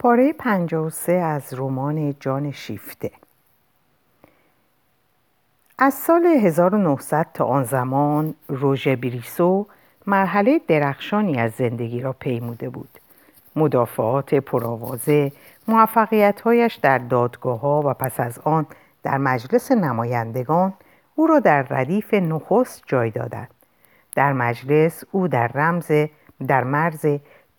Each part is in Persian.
پاره 53 از رمان جان شیفته از سال 1900 تا آن زمان روژه بریسو مرحله درخشانی از زندگی را پیموده بود. مدافعات پرآوازه موفقیتهایش در دادگاه ها و پس از آن در مجلس نمایندگان او را در ردیف نخست جای دادند. در مجلس او در رمز در مرز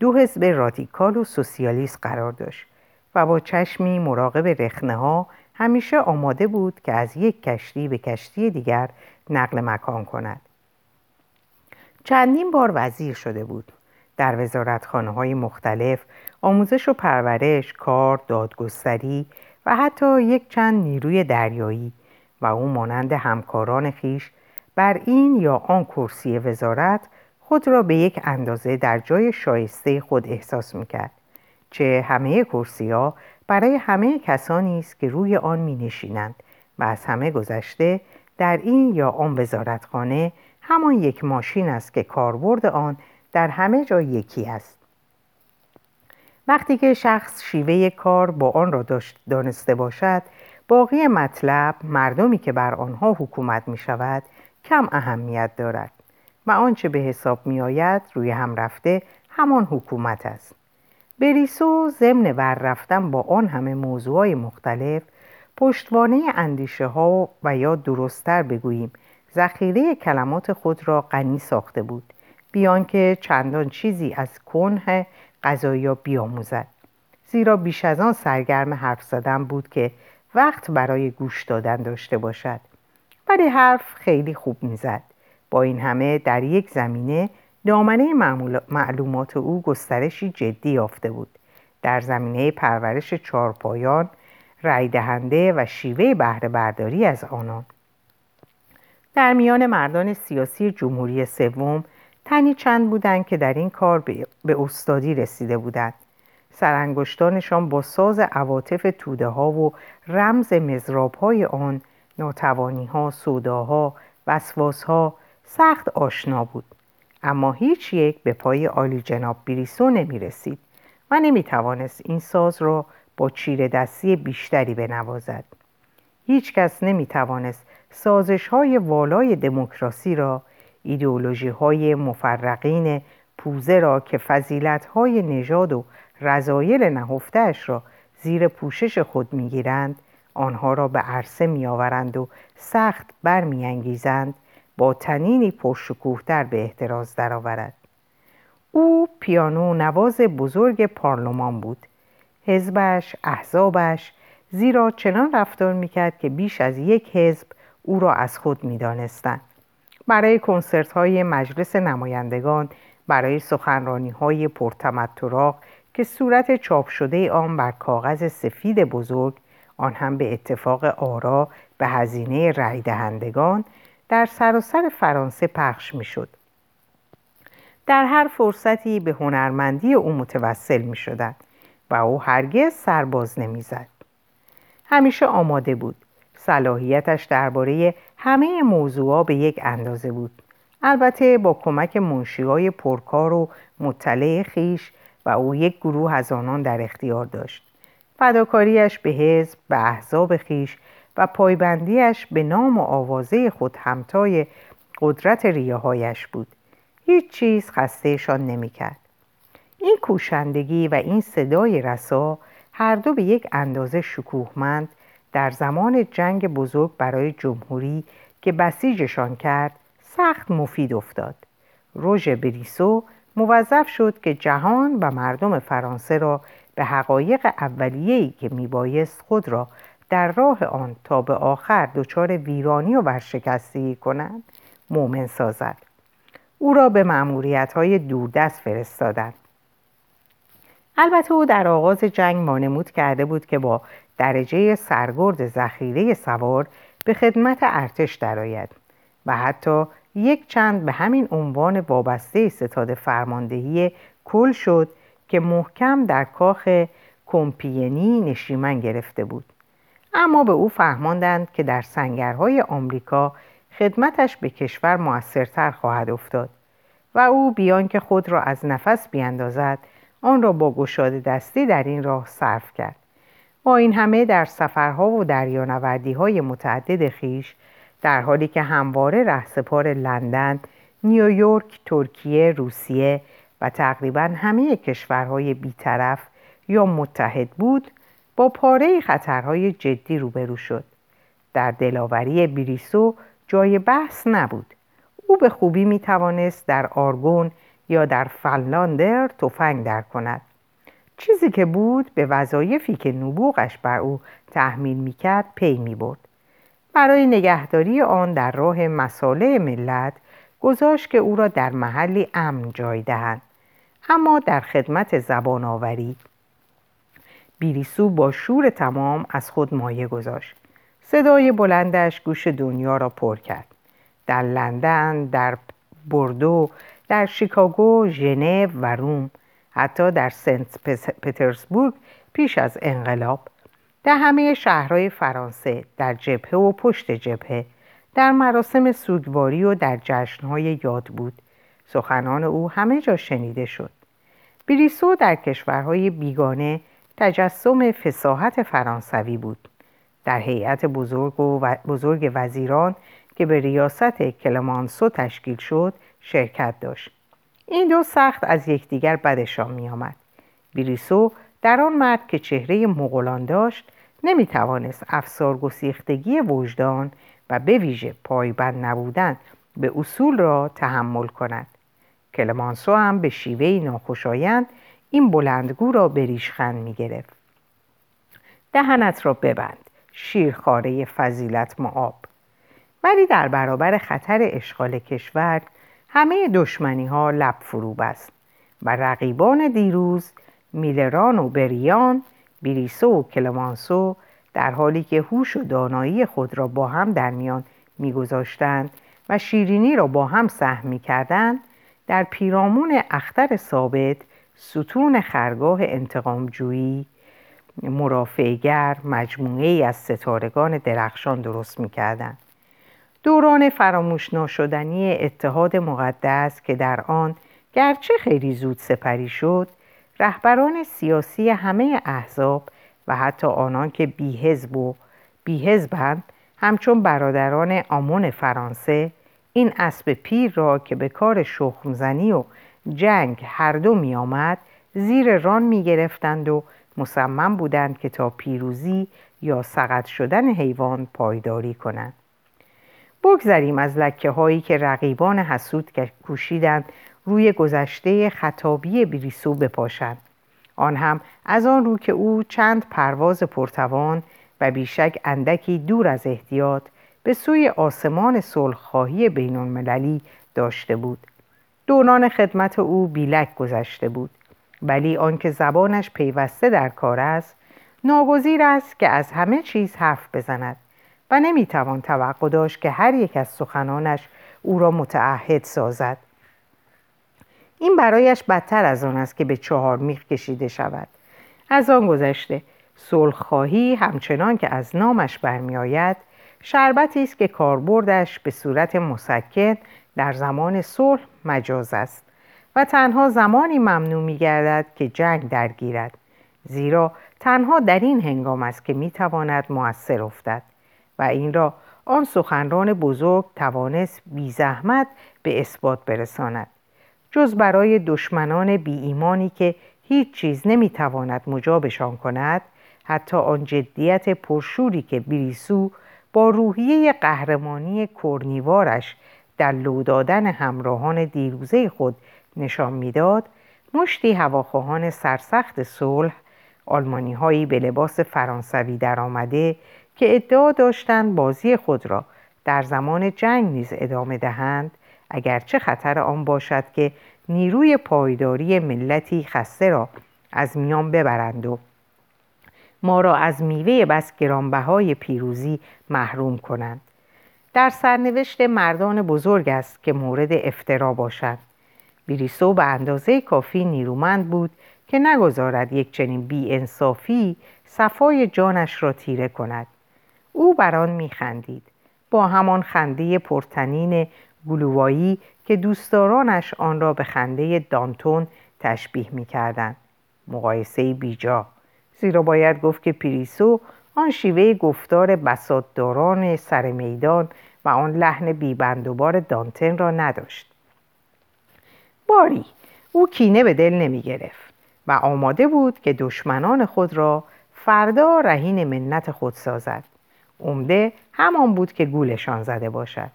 دو حزب رادیکال و سوسیالیست قرار داشت و با چشمی مراقب رخنه ها همیشه آماده بود که از یک کشتی به کشتی دیگر نقل مکان کند. چندین بار وزیر شده بود. در وزارتخانه های مختلف آموزش و پرورش، کار، دادگستری و حتی یک چند نیروی دریایی و او مانند همکاران خیش بر این یا آن کرسی وزارت خود را به یک اندازه در جای شایسته خود احساس می‌کرد چه همه کرسی ها برای همه کسانی است که روی آن می نشینند و از همه گذشته در این یا آن وزارتخانه همان یک ماشین است که کاربرد آن در همه جا یکی است. وقتی که شخص شیوه کار با آن را دانسته باشد باقی مطلب مردمی که بر آنها حکومت می شود کم اهمیت دارد. و آنچه به حساب می آید روی هم رفته همان حکومت است. بریسو ضمن ور رفتن با آن همه موضوعهای مختلف پشتوانه اندیشه ها و یا درستتر بگوییم ذخیره کلمات خود را غنی ساخته بود بیان که چندان چیزی از کنه قضایی بیاموزد. زیرا بیش از آن سرگرم حرف زدن بود که وقت برای گوش دادن داشته باشد. ولی حرف خیلی خوب می‌زد. با این همه در یک زمینه دامنه معلومات او گسترشی جدی یافته بود. در زمینه پرورش چارپایان رای دهنده و شیوه بهره برداری از آنان. در میان مردان سیاسی جمهوری سوم تنی چند بودند که در این کار به استادی رسیده بودند. سرانگشتانشان با ساز عواطف توده ها و رمز مزراب های آن ناتوانی ها، سوداها، وسواس ها سخت آشنا بود. اما هیچ یک به پای عالی جناب بریسو نمی رسید و نمی توانست این ساز را با چیره دستی بیشتری بنوازد. هیچ کس نمی توانست سازش های والای دموکراسی را ایدئولوژی های مفرقین پوزه را که فضیلت های نژاد و رضایل نهفتهاش را زیر پوشش خود می‌گیرند آنها را به عرصه میآورند و سخت برمیانگیزند با تنینی پرشکوهتر به احتراز درآورد. او پیانو نواز بزرگ پارلمان بود. حزبش احزابش زیرا چنان رفتار می‌کرد که بیش از یک حزب او را از خود می‌دانستند. برای کنسرت های مجلس نمایندگان برای سخنرانی های پرتمطراق که صورت چاپ شده آن بر کاغذ سفید بزرگ آن هم به اتفاق آرا به هزینه رای دهندگان در سراسر فرانسه پخش می‌شد. در هر فرصتی به هنرمندی او متوسل می شدن و او هرگز سرباز نمی‌زد. همیشه آماده بود. صلاحیتش درباره همه موضوعا به یک اندازه بود. البته با کمک منشیهای پرکار و مطلع خیش و او یک گروه از آنان در اختیار داشت. فداکاریش به حزب به احزاب خیش و پایبندیش به نام و آوازه خود همتای قدرت ریاهایش بود. هیچ چیز خستهشان نمی‌کرد. این کوشندگی و این صدای رسا هر دو به یک اندازه شکوهمند در زمان جنگ بزرگ برای جمهوری که بسیجشان کرد سخت مفید افتاد. روژ بریسو موظف شد که جهان و مردم فرانسه را به حقایق اولیه‌ای که میبایست خود را در راه آن تا به آخر دچار ویرانی و ورشکستگی کنند مؤمن سازد. او را به معمولیت های دوردست فرستادند. البته او در آغاز جنگ مانمود کرده بود که با درجه سرگرد ذخیره سوار به خدمت ارتش درآید و حتی یک چند به همین عنوان وابسته ستاد فرماندهی کل شد که محکم در کاخ کمپینی نشیمن گرفته بود. اما به او فهماندند که در سنگرهای آمریکا خدمتش به کشور موثرتر خواهد افتاد و او بیان که خود را از نفس بیاندازد آن را با گشاده دستی در این راه صرف کرد. با این همه در سفرها و دریانوردی های متعدد خیش در حالی که همواره رهسپار لندن، نیویورک، ترکیه، روسیه و تقریبا همه کشورهای بیطرف یا متحد بود با پاره خطرهای جدی روبرو شد. در دلاوری بریسو جای بحث نبود. او به خوبی می توانست در آرگون یا در فنلاندر تفنگ در کند. چیزی که بود به وظایفی که نبوغش بر او تحمیل می‌کرد پی می برد. برای نگهداری آن در راه مساله ملت گذاشت که او را در محلی امن جای دهند. اما در خدمت زبان آوری بیریسو با شور تمام از خود مایه گذاشت. صدای بلندش گوش دنیا را پر کرد. در لندن در بردو در شیکاگو ژنو و روم حتی در سنت پترزبورگ پیش از انقلاب. در همه شهرهای فرانسه در جبهه و پشت جبهه در مراسم سوگواری و در جشنهای یاد بود. سخنان او همه جا شنیده شد. بریسو در کشورهای بیگانه تجسم فساحت فرانسوی بود. در هیئت بزرگ, و بزرگ وزیران که به ریاست کلمانسو تشکیل شد شرکت داشت. این دو سخت از یکدیگر بدشان میآمد. بریسو در آن مرد که چهره مغولان داشت نمی توانست افسار گسیختگی وجدان و به ویژه پایبند نبودن به اصول را تحمل کند. کلمانسو هم به شیوه ناخوشایند این بلندگو را به ریشخند می گرفت. دهنت را ببند شیرخاره فضیلت معاب. ولی در برابر خطر اشغال کشور همه دشمنی ها لب فرو بست و رقیبان دیروز میلران و بریان بریسو و کلمانسو در حالی که هوش و دانایی خود را با هم در میان میگذاشتند و شیرینی را با هم سهم می‌کردند در پیرامون اختر ثابت ستون خرگاه انتقامجویی مرافعگر مجموعه ای از ستارگان درخشان درست می‌کردند. دوران فراموش ناشدنی اتحاد مقدس که در آن گرچه خیلی زود سپری شد رهبران سیاسی همه احزاب و حتی آنان که بیهزب و بیهزبند همچون برادران آمون فرانسه این اسب پیر را که به کار شخمزنی و جنگ هر دو می آمد زیر ران می گرفتند و مصمم بودند که تا پیروزی یا سقط شدن حیوان پایداری کنند. بگذریم از لکه هایی که رقیبان حسود کوشیدند روی گذشته خطابی بریسو بپاشند. آن هم از آن رو که او چند پرواز پرتوان و بیشک اندکی دور از احتیاط به سوی آسمان صلحخواهی بین المللی داشته بود. دوران خدمت او بیلک گذشته بود ولی آنکه زبانش پیوسته در کار است ناگزیر است که از همه چیز حرف بزند و نمی‌توان توقع داشت که هر یک از سخنانش او را متعهد سازد. این برایش بدتر از آن است که به چهار میخ کشیده شود. از آن گذشته صلحخواهی همچنان که از نامش برمیآید شربتی است که کاربردش به صورت مسکن در زمان صلح مجاز است و تنها زمانی ممنوع می گردد که جنگ درگیرد زیرا تنها در این هنگام است که می تواند مؤثر افتد و این را آن سخنران بزرگ توانست بی زحمت به اثبات برساند جز برای دشمنان بی ایمانی که هیچ چیز نمی تواند مجابشان کند حتی آن جدیت پرشوری که بریسو با روحیه قهرمانی کرنیوارش در لو دادن همراهان دیروزه خود نشان می‌داد مشتی هواخواهان سرسخت صلح آلمانی هایی به لباس فرانسوی درآمده که ادعا داشتند بازی خود را در زمان جنگ نیز ادامه دهند اگرچه خطر آن باشد که نیروی پایداری ملتی خسته را از میان ببرند و ما را از میوه بس گرانبهای پیروزی محروم کنند. در سرنوشت مردان بزرگ است که مورد افترا باشد. بریسو به اندازه کافی نیرومند بود که نگذارد یک چنین بیانصافی صفای جانش را تیره کند. او بر آن میخندید. با همان خنده پرتنین گلووایی که دوستدارانش آن را به خنده دانتون تشبیه می‌کردند. مقایسه بیجا. زیرا باید گفت که پریسو آن شیوه گفتار بساتداران سر میدان و آن لحن بیبندوبار دانتن را نداشت. باری او کینه به دل نمی گرفت و آماده بود که دشمنان خود را فردا رهین منت خود سازد. عمده همان بود که گولشان زده باشد.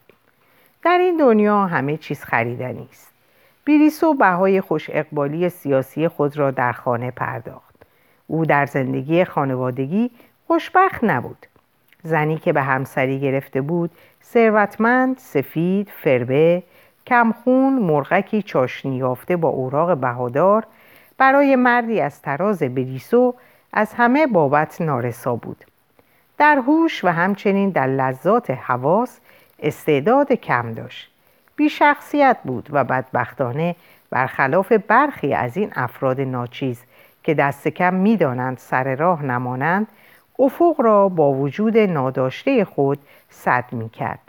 در این دنیا همه چیز خریدنی است. بیریسو بهای خوش اقبالی سیاسی خود را در خانه پرداخت. او در زندگی خانوادگی خوشبخت نبود. زنی که به همسری گرفته بود ثروتمند سفید فربه کمخون مرغکی چاشنی یافته با اوراق بهادار برای مردی از تراز بریسو از همه بابت نارسا بود. در هوش و همچنین در لذات حواس استعداد کم داشت. بی شخصیت بود و بدبختانه برخلاف برخی از این افراد ناچیز که دست کم می‌دانند سر راه نمانند افق را با وجود ناداشته خود صد می کرد.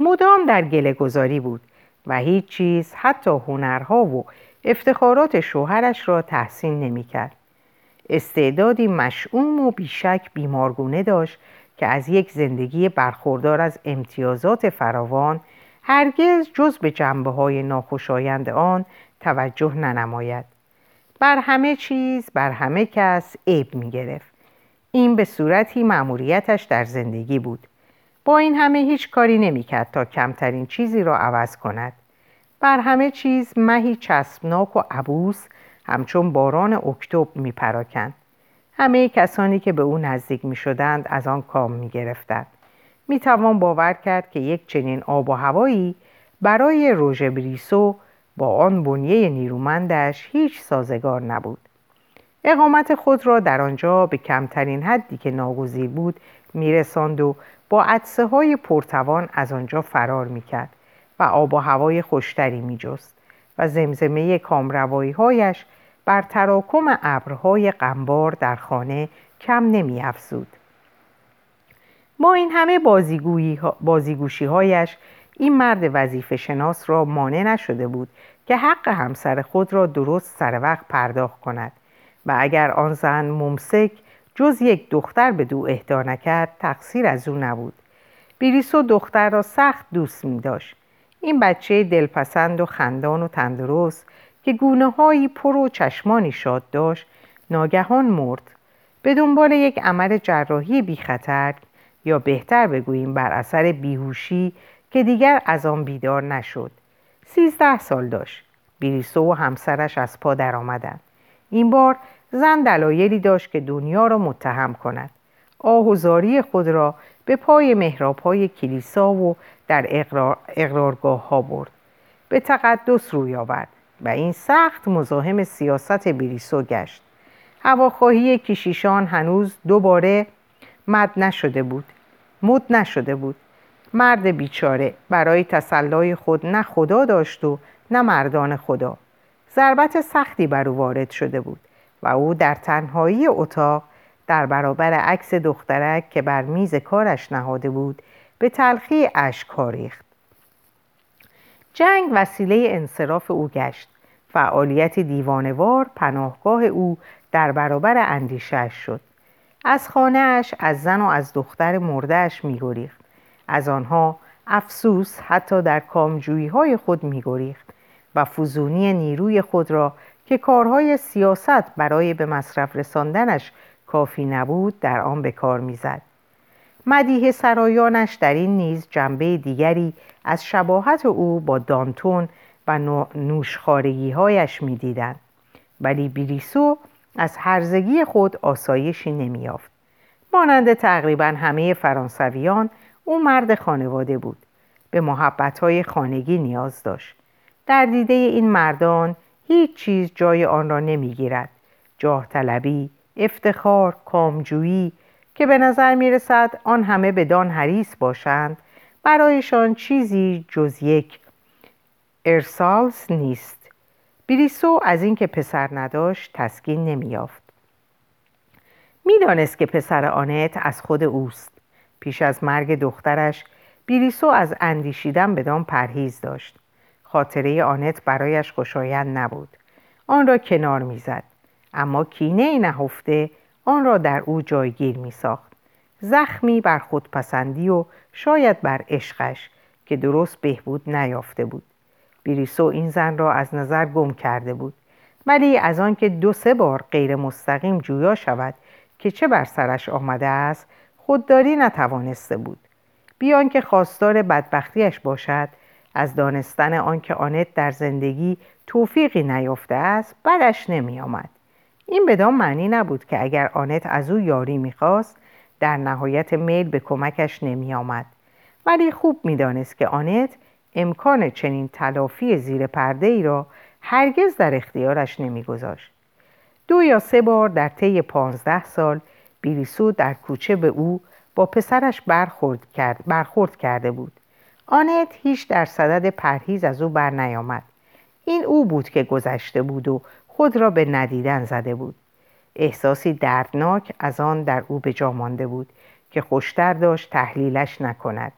مدام در گله گذاری بود و هیچ چیز حتی هنرها و افتخارات شوهرش را تحسین نمی کرد. استعدادی مشعوم و بیشک بیمارگونه داشت که از یک زندگی برخوردار از امتیازات فراوان هرگز جز به جنبه های ناخوشایند آن توجه ننماید بر همه چیز بر همه کس عیب می گرفت این به صورتی مأموریتش در زندگی بود با این همه هیچ کاری نمی‌کرد تا کمترین چیزی را عوض کند بر همه چیز مهی چسبناک و عبوس همچون باران اکتبر می پراکند. همه کسانی که به او نزدیک می شدند از آن کام می گرفتند. می توان باور کرد که یک چنین آب و هوایی برای روژه بریسو با آن بنیه نیرومندش هیچ سازگار نبود. اقامت خود را در آنجا به کمترین حدی که ناگزیر بود میرساند و با عدسه های پرتوان از آنجا فرار می‌کرد و آب و هوای خوشتری میجست و زمزمه کامروایی هایش بر تراکم ابرهای قنبار در خانه کم نمی افزود. با این همه بازیگوشی هایش این مرد وظیفه شناس را مانع نشده بود که حق همسر خود را درست سر وقت پرداخت کند و اگر آن زن ممسک جز یک دختر به دو اهدا نکرد تقصیر از او نبود. بیریسو دختر را سخت دوست می داشت. این بچه دلپسند و خندان و تندرست که گونه هایی پر و چشمانی شاد داشت ناگهان مرد. به دنبال یک عمل جراحی بی خطر یا بهتر بگوییم بر اثر بیهوشی که دیگر از آن بیدار نشد. سیزده سال داشت. بیریسو و همسرش از پا در آمدن. این بار زن دلایلی داشت که دنیا را متهم کند. آه و زاری خود را به پای محراب های کلیسا و در اقرار، اقرارگاه ها برد. به تقدس روی آورد و این سخت مزاحم سیاست بریسو گشت. هواخواهی کشیشان هنوز دوباره مد نشده بود. مد نشده بود. مرد بیچاره برای تسلای خود نه خدا داشت و نه مردان خدا. ضربت سختی بر او وارد شده بود و او در تنهایی اتاق در برابر عکس دخترک که بر میز کارش نهاده بود به تلخی اشک ریخت. جنگ وسیله انصراف او گشت. فعالیت دیوانوار پناهگاه او در برابر اندیشش شد. از خانهاش از زن و از دختر مردهش میگریخت. از آنها افسوس حتی در کامجویی های خود میگریخت. و فزونی نیروی خود را که کارهای سیاست برای به مصرف رساندنش کافی نبود در آن به کار می‌زد. مدیه سرایانش در این نیز جنبه دیگری از شباهت او با دانتون و نوشخارگی هایش می‌دیدند. ولی بیریسو از هرزگی خود آسایشی نمیافت مانند تقریبا همه فرانسویان او مرد خانواده بود. به محبت های خانگی نیاز داشت. در دیده این مردان هیچ چیز جای آن را نمی‌گیرد. جاه طلبی افتخار کامجویی که به نظر می رسد آن همه بدان حریص باشند برایشان چیزی جز یک ارسالز نیست. بریسو از اینکه پسر نداشت تسکین نمییافت. می‌دانست که پسر آنت از خود اوست. پیش از مرگ دخترش بیریسو از اندیشیدن بدان پرهیز داشت. خاطره آنت برایش خوشایند نبود. آن را کنار می‌زد. اما کینه نهفته آن را در او جایگیر می ساخت زخمی بر خودپسندی و شاید بر عشقش که درست بهبود نیافته بود. بریسو این زن را از نظر گم کرده بود. ولی از آنکه دو سه بار غیر مستقیم جویا شود که چه بر سرش آمده است خودداری نتوانسته بود. بیان که خواستار بدبختیش باشد از دانستن آنکه آنت در زندگی توفیقی نیافته است بدش نمی آمد. این بدان معنی نبود که اگر آنت از او یاری می‌خواست در نهایت میل به کمکش نمی آمد. ولی خوب می‌دانست که آنت امکان چنین تلافی زیر پرده ای را هرگز در اختیارش نمیگذاشت. دو یا سه بار در طی پانزده سال بیریسو در کوچه به او با پسرش برخورد, کرد، برخورد کرده بود. آنت هیچ در صدد پرهیز از او بر نیامد. این او بود که گذشته بود و خود را به ندیدن زده بود. احساسی دردناک از آن در او به جا مانده بود که خوشتر داشت تحلیلش نکند.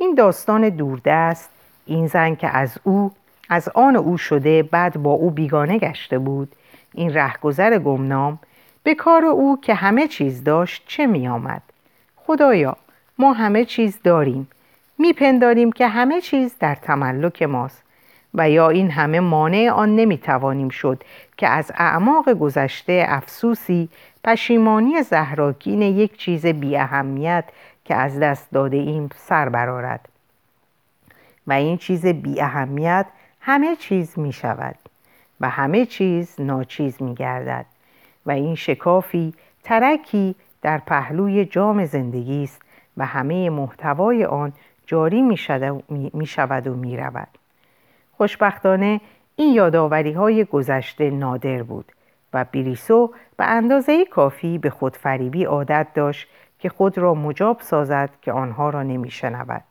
این داستان دوردست این زن که از او از آن او شده بعد با او بیگانه گشته بود این رهگذر گمنام به کار او که همه چیز داشت چه می آمد؟ خدایا ما همه چیز داریم میپنداریم که همه چیز در تملک ماست و یا این همه مانع آن نمی‌توانیم شد که از اعماق گذشته افسوسی پشیمانی زهراکین یک چیز بی اهمیت که از دست داده ایم سر برارد و این چیز بی اهمیت همه چیز می شود و همه چیز ناچیز می گردد و این شکافی ترکی در پهلوی جام زندگی است و همه محتوای آن جاری می شود و می رود. خوشبختانه این یادآوری های گذشته نادر بود و بریسو به اندازه کافی به خودفریبی عادت داشت که خود را مجاب سازد که آنها را نمی شنود.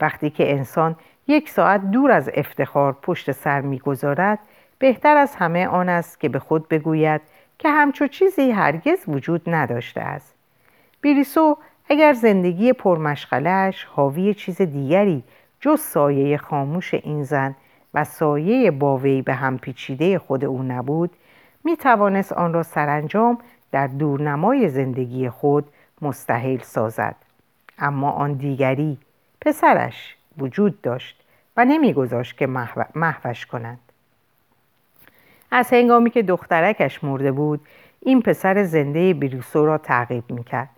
وقتی که انسان یک ساعت دور از افتخار پشت سر می‌گذارد بهتر از همه آن است که به خود بگوید که همچو چیزی هرگز وجود نداشته است بیریسو اگر زندگی پرمشغلش حاوی چیز دیگری جز سایه خاموش این زن و سایه باوی به هم پیچیده خود او نبود می توانست آن را سرانجام در دورنمای زندگی خود مستحیل سازد. اما آن دیگری پسرش وجود داشت و نمیگذاشت که محوش کنند از هنگامی که دخترکش مرده بود این پسر زنده بریسو را تعقیب می‌کرد.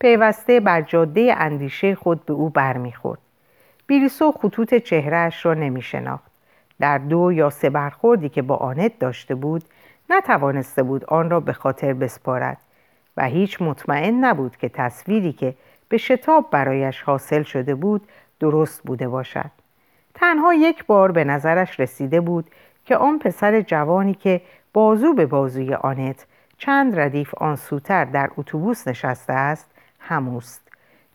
پیوسته بر جاده اندیشه خود به او برمیخورد. بیریسو خطوط چهرهش را نمیشناخت. در دو یا سه برخوردی که با آنت داشته بود نتوانسته بود آن را به خاطر بسپارد و هیچ مطمئن نبود که تصویری که به شتاب برایش حاصل شده بود درست بوده باشد. تنها یک بار به نظرش رسیده بود که آن پسر جوانی که بازو به بازوی آنت چند ردیف آن سوتر در اتوبوس نشسته است هموست.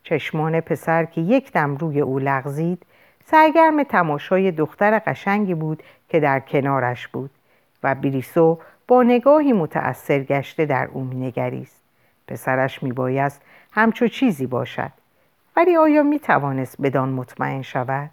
چشمان پسر که یک دم روی او لغزید سرگرم تماشای دختر قشنگی بود که در کنارش بود و بریسو با نگاهی متأثر گشته در او مینگریست. پسرش میبایست همچو چیزی باشد ولی آیا می‌توانست بدان مطمئن شود؟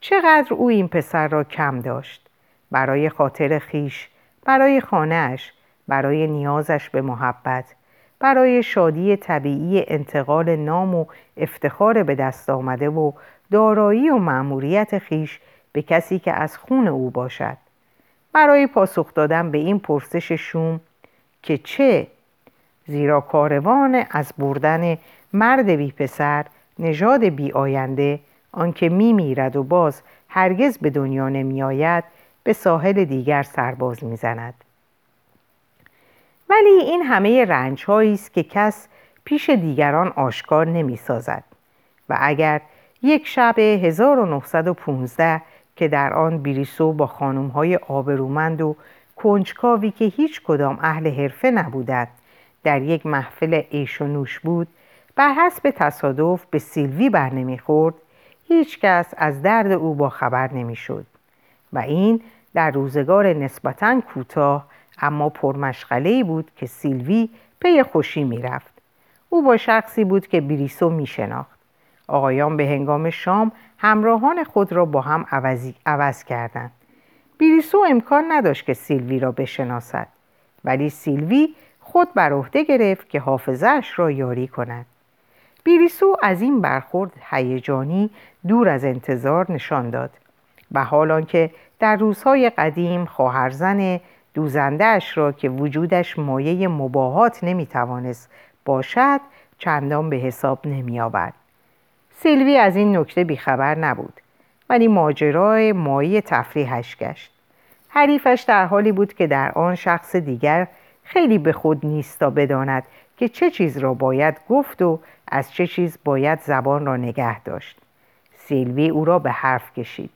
چقدر او این پسر را کم داشت؟ برای خاطر خیش برای خانهاش برای نیازش به محبت برای شادی طبیعی انتقال نام و افتخار به دست آمده و دارایی و مأموریت خیش به کسی که از خون او باشد برای پاسخ دادن به این پرسش شوم که چه زیرا کاروان از بردن مرد بی پسر نژاد بی آینده آنکه می میرد و باز هرگز به دنیا نمی آید به ساحل دیگر سرباز می زند. ولی این همه رنج است که کس پیش دیگران آشکار نمی سازد و اگر یک شب 1915 که در آن بیریسو با خانم های آبرومند و کنجکاوی که هیچ کدام اهل حرفه نبودند در یک محفل عیش و نوش بود بر حسب تصادف به سیلوی بر نمی‌خورد هیچ کس از درد او با خبر نمی‌شد. و این در روزگار نسبتا کوتاه اما پرمشغله بود که سیلوی پی خوشی می‌رفت. او با شخصی بود که بریسو میشناخت. آقایان به هنگام شام همراهان خود را با هم عوض کردند. بیریسو امکان نداشت که سیلوی را بشناسد ولی سیلوی خود بر عهده گرفت که حافظش را یاری کند. بیریسو از این برخورد هیجانی دور از انتظار نشان داد. و حال آنکه در روزهای قدیم خواهرزن دوزندهاش را که وجودش مایه مباهات نمی‌توانست باشد چندان به حساب نمی آورد. سیلوی از این نکته بیخبر نبود ولی ماجرای مایه تفریحش گشت. حریفش در حالی بود که در آن شخص دیگر خیلی به خود نیستا بداند که چه چیز را باید گفت و از چه چیز باید زبان را نگه داشت. سیلوی او را به حرف کشید.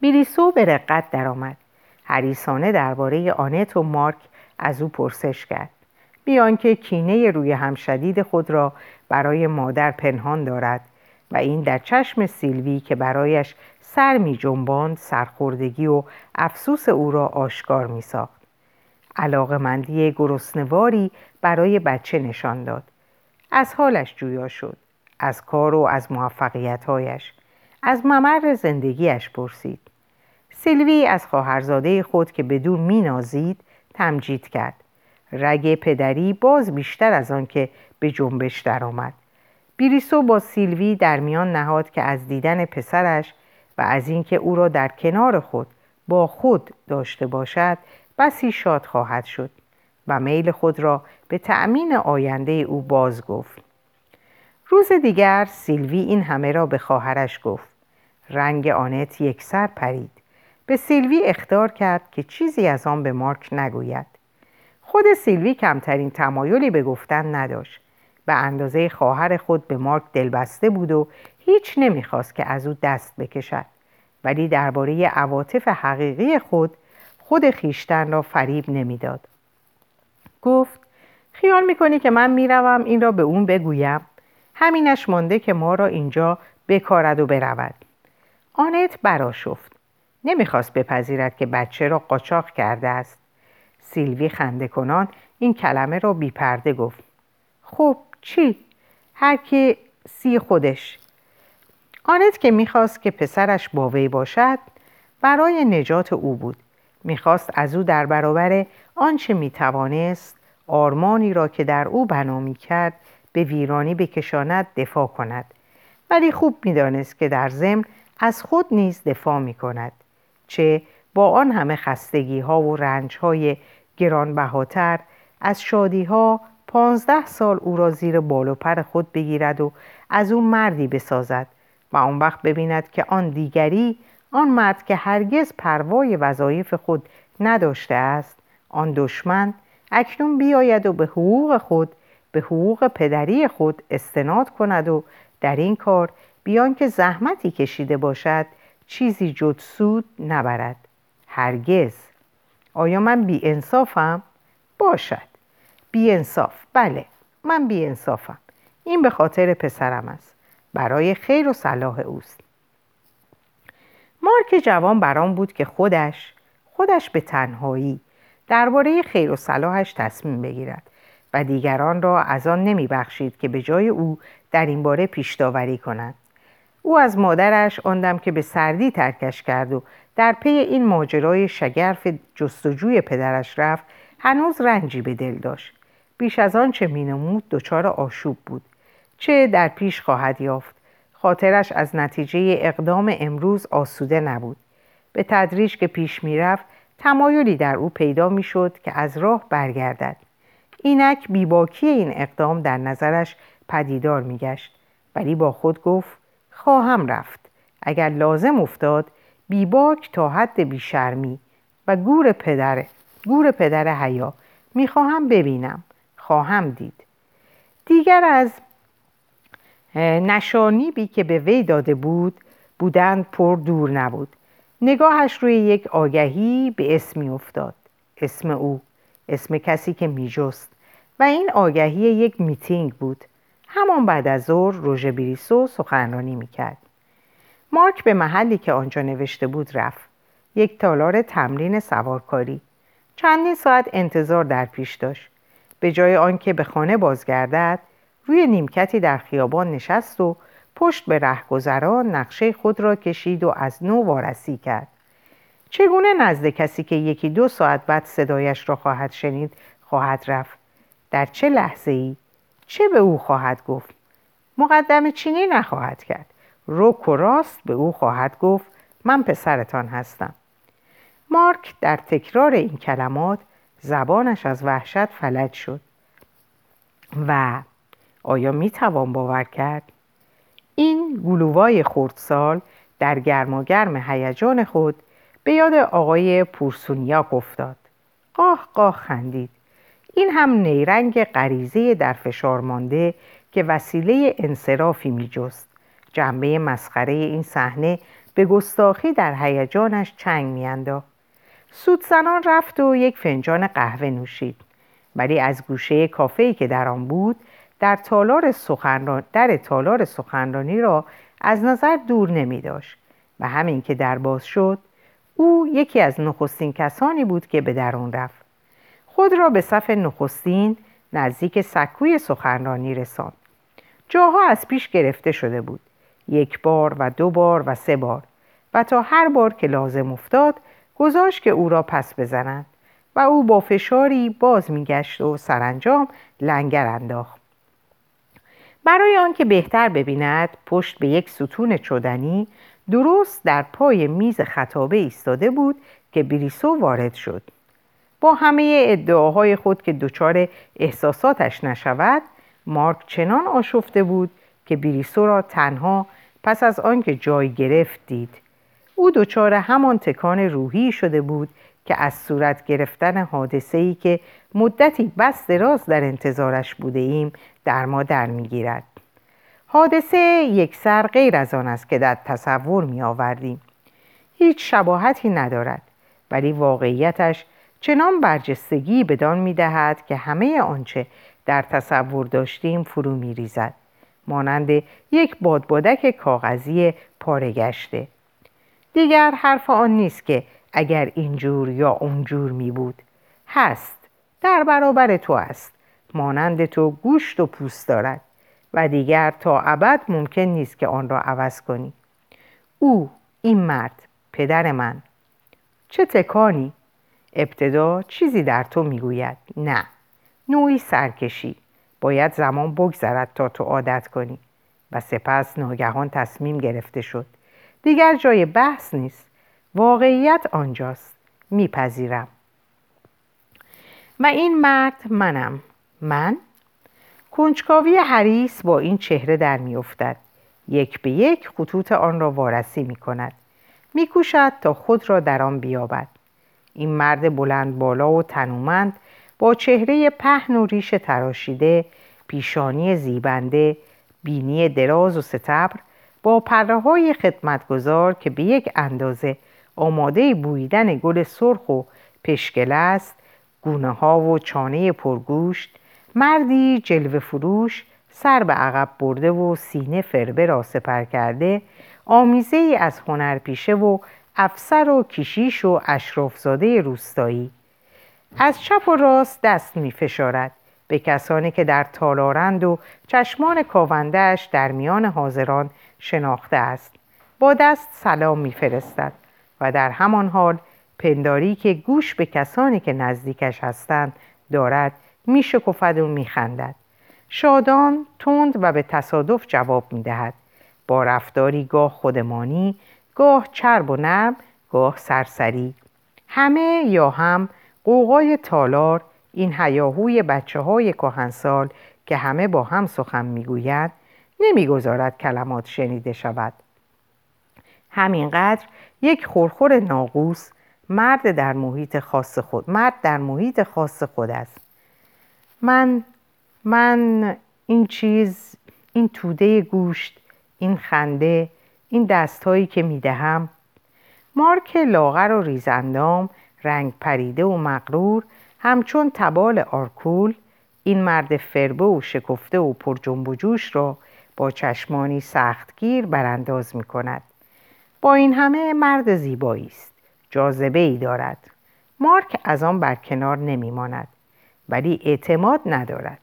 بیریسو به رقت درآمد. حریسانه درباره آنت و مارک از او پرسش کرد بیان که کینه روی هم شدید خود را برای مادر پنهان دارد و این در چشم سیلوی که برایش سر می جنباند سرخوردگی و افسوس او را آشکار می ساخت. علاقه مندی گرسنواری برای بچه نشان داد. از حالش جویا شد. از کار و از موفقیتهایش. از ممر زندگیش پرسید. سیلوی از خواهرزاده خود که بدون مینازید تمجید کرد. رگ پدری باز بیشتر از آن که به جنبش درآمد. بیریسو با سیلوی در میان نهاد که از دیدن پسرش و از اینکه او را در کنار خود با خود داشته باشد بسی شاد خواهد شد و میل خود را به تأمین آینده او باز گفت روز دیگر سیلوی این همه را به خواهرش گفت رنگ آنت یک سر پرید به سیلوی اختار کرد که چیزی از آن به مارک نگوید. خود سیلوی کمترین تمایلی به گفتن نداشت. به اندازه خواهر خود به مارک دلبسته بود و هیچ نمی‌خواست که از او دست بکشد. ولی درباره عواطف حقیقی خود خود خیشتن را فریب نمی‌داد. گفت خیال می‌کنی که من می‌روم این را به اون بگویم. همینش مانده که ما را اینجا بکارد و برود. آنت براشفت نمی‌خواست بپذیرد که بچه را قاچاق کرده است. سیلوی خنده کنان این کلمه را بیپرده گفت. خب چی؟ هر کی سی خودش. آنت که می‌خواست که پسرش باوی باشد برای نجات او بود. می‌خواست از او در برابر آنچه می‌توانست آرمانی را که در او بنا کرد به ویرانی بکشاند دفاع کند. ولی خوب می‌دانست که در ضمن از خود نیز دفاع می کند چه با آن همه خستگی ها و رنج های گرانبهاتر از شادی ها پانزده سال او را زیر بال و پر خود بگیرد و از او مردی بسازد و آن وقت ببیند که آن دیگری آن مرد که هرگز پروای وظایف خود نداشته است آن دشمن اکنون بیاید و به حقوق خود به حقوق پدری خود استناد کند و در این کار بیان که زحمتی کشیده باشد چیزی جد سود نبرد. هرگز. آیا من بی انصافم؟ باشد. بی انصاف بله من بی انصافم این به خاطر پسرم است. برای خیر و صلاح اوست. مارک جوان برام بود که خودش خودش به تنهایی درباره خیر و صلاحش تصمیم بگیرد و دیگران را از آن نمی بخشید که به جای او در این باره پیش داوری کنند او از مادرش آندم که به سردی ترکش کرد و در پی این ماجرای شگرف جستجوی پدرش رفت هنوز رنجی به دل داشت. بیش از آن چه مینمود دچار آشوب بود. چه در پیش خواهد یافت؟ خاطرش از نتیجه اقدام امروز آسوده نبود. به تدریج که پیش می‌رفت تمایلی در او پیدا می‌شد که از راه برگردد. اینک بیباکی این اقدام در نظرش پدیدار میگشت ولی با خود گفت خواهم رفت. اگر لازم افتاد بیباک تا حد بیشرمی و گور پدر گور پدر حیا. می‌خواهم ببینم. خواهم دید. دیگر از نشانیبی که به وی داده بود بودند پر دور نبود. نگاهش روی یک آگهی به اسمی افتاد. اسم او اسم کسی که میجست. و این آگهی یک میتینگ بود. همان بعد از ظهر روژه بریسو سخنرانی می‌کرد. مارک به محلی که آنجا نوشته بود رفت. یک تالار تمرین سوارکاری. چندین ساعت انتظار در پیش داشت. به جای آنکه به خانه بازگردد روی نیمکتی در خیابان نشست و پشت به رهگذران نقشه خود را کشید و از نو وارسی کرد. چگونه نزد کسی که یکی دو ساعت بعد صدایش را خواهد شنید خواهد رفت؟ در چه لحظه ای چه به او خواهد گفت؟ مقدم چینی نخواهد کرد. روک و راست به او خواهد گفت من پسرتان هستم. مارک در تکرار این کلمات زبانش از وحشت فلج شد. و آیا می توان باور کرد؟ این گلووای خردسال در گرماگرم هیجان خود به یاد آقای پورسونیاک افتاد. قاه قاه خندید. این هم نیرنگ غریزه در فشار مانده که وسیله انصرافی میجست. جنبه مسخره این صحنه به گستاخی در هیجانش چنگ میانداخت. سودزنان رفت و یک فنجان قهوه نوشید. ولی از گوشه کافه که در آن بود در تالار سخنران در تالار سخنرانی را از نظر دور نمی داشت و همین که در باز شد او یکی از نخستین کسانی بود که به درون رفت. خود را به صف نخستین نزدیک سکوی سخنرانی رساند. جاها از پیش گرفته شده بود. یک بار و دو بار و سه بار. و تا هر بار که لازم افتاد گذاشت که او را پس بزنند. و او با فشاری باز میگشت و سرانجام لنگر انداخت. برای آنکه بهتر ببیند پشت به یک ستون چدنی درست در پای میز خطابه ایستاده بود که بریسو وارد شد. با همه ادعاهای خود که دچار احساساتش نشود مارک چنان آشفته بود که بریسو را تنها پس از آنکه جای گرفت دید. او دچار همان تکان روحی شده بود که از صورت گرفتن حادثه ای که مدتی بس دراز در انتظارش بوده ایم در ما در می‌گیرد. حادثه یک سر غیر از آن است که در تصور می آوردیم هیچ شباهتی ندارد ولی واقعیتش چنان برجستگی بدان می دهد که همه آنچه در تصور داشتیم فرو می ریزد مانند یک بادبادک کاغذی پاره گشته دیگر حرف آن نیست که اگر اینجور یا اونجور می بود هست در برابر تو است مانند تو گوشت و پوست دارد و دیگر تا ابد ممکن نیست که آن را عوض کنی. او این مرد پدر من. چه تکانی! ابتدا چیزی در تو می‌گوید. نه. نوعی سرکشی. باید زمان بگذرد تا تو عادت کنی. و سپس ناگهان تصمیم گرفته شد. دیگر جای بحث نیست. واقعیت آنجاست. میپذیرم. و این مرد منم. من؟ کنجکاوی حریس با این چهره در میافتد. یک به یک خطوط آن را وارسی می کند تا خود را در آن بیابد. این مرد بلند بالا و تنومند با چهره پهن و ریش تراشیده پیشانی زیبنده بینی دراز و ستبر با پره های خدمتگذار که به یک اندازه آماده بویدن گل سرخ و پشکل است گونه ها و چانه پرگوشت مردی جلوه فروش سر به عقب برده و سینه فربه را سپر کرده آمیزه ای از هنرپیشه و افسر و کشیش و اشرافزاده روستایی. از چپ و راست دست می فشارد به کسانی که در تالارند و چشمان کاوندهش در میان حاضران شناخته است. با دست سلام میفرستد و در همان حال پنداری که گوش به کسانی که نزدیکش هستند دارد میشکفد و میخندد. شادان تند و به تصادف جواب می‌دهد. با رفتاری گاه خودمانی گاه چرب و نرم گاه سرسری. همه یا هم قوقای تالار این هیاهوی بچه های کهنسال که همه با هم سخن می‌گوید نمی‌گذارد کلمات شنیده شود. همینقدر یک خورخور ناقوس مرد در محیط خاص خود مرد در محیط خاص خود است. من من این چیز این توده گوشت این خنده این دستهایی که می‌دهم مارک لاغر و ریزندام رنگ پریده و مغرور همچون تبال آرکول این مرد فربه و شکفته و پر جنب و جوش را با چشمانی سختگیر برانداز می کند. با این همه مرد زیبایی است. جاذبه ای دارد. مارک از آن برکنار نمی ماند. ولی اعتماد ندارد.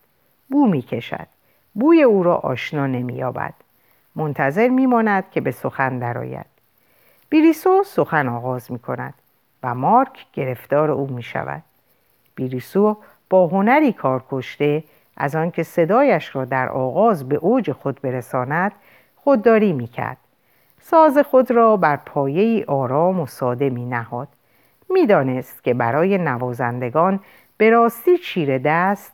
بو می کشد. بوی او را آشنا نمی یابد. منتظر می ماند که به سخن درآید. بریسو سخن آغاز می کند. و مارک گرفتار او می شود بیریسو با هنری کار کشته از آنکه صدایش را در آغاز به اوج خود برساند خودداری می کرد. ساز خود را بر پایه آرام و ساده می نهاد. می دانست که برای نوازندگان به راستی چیره دست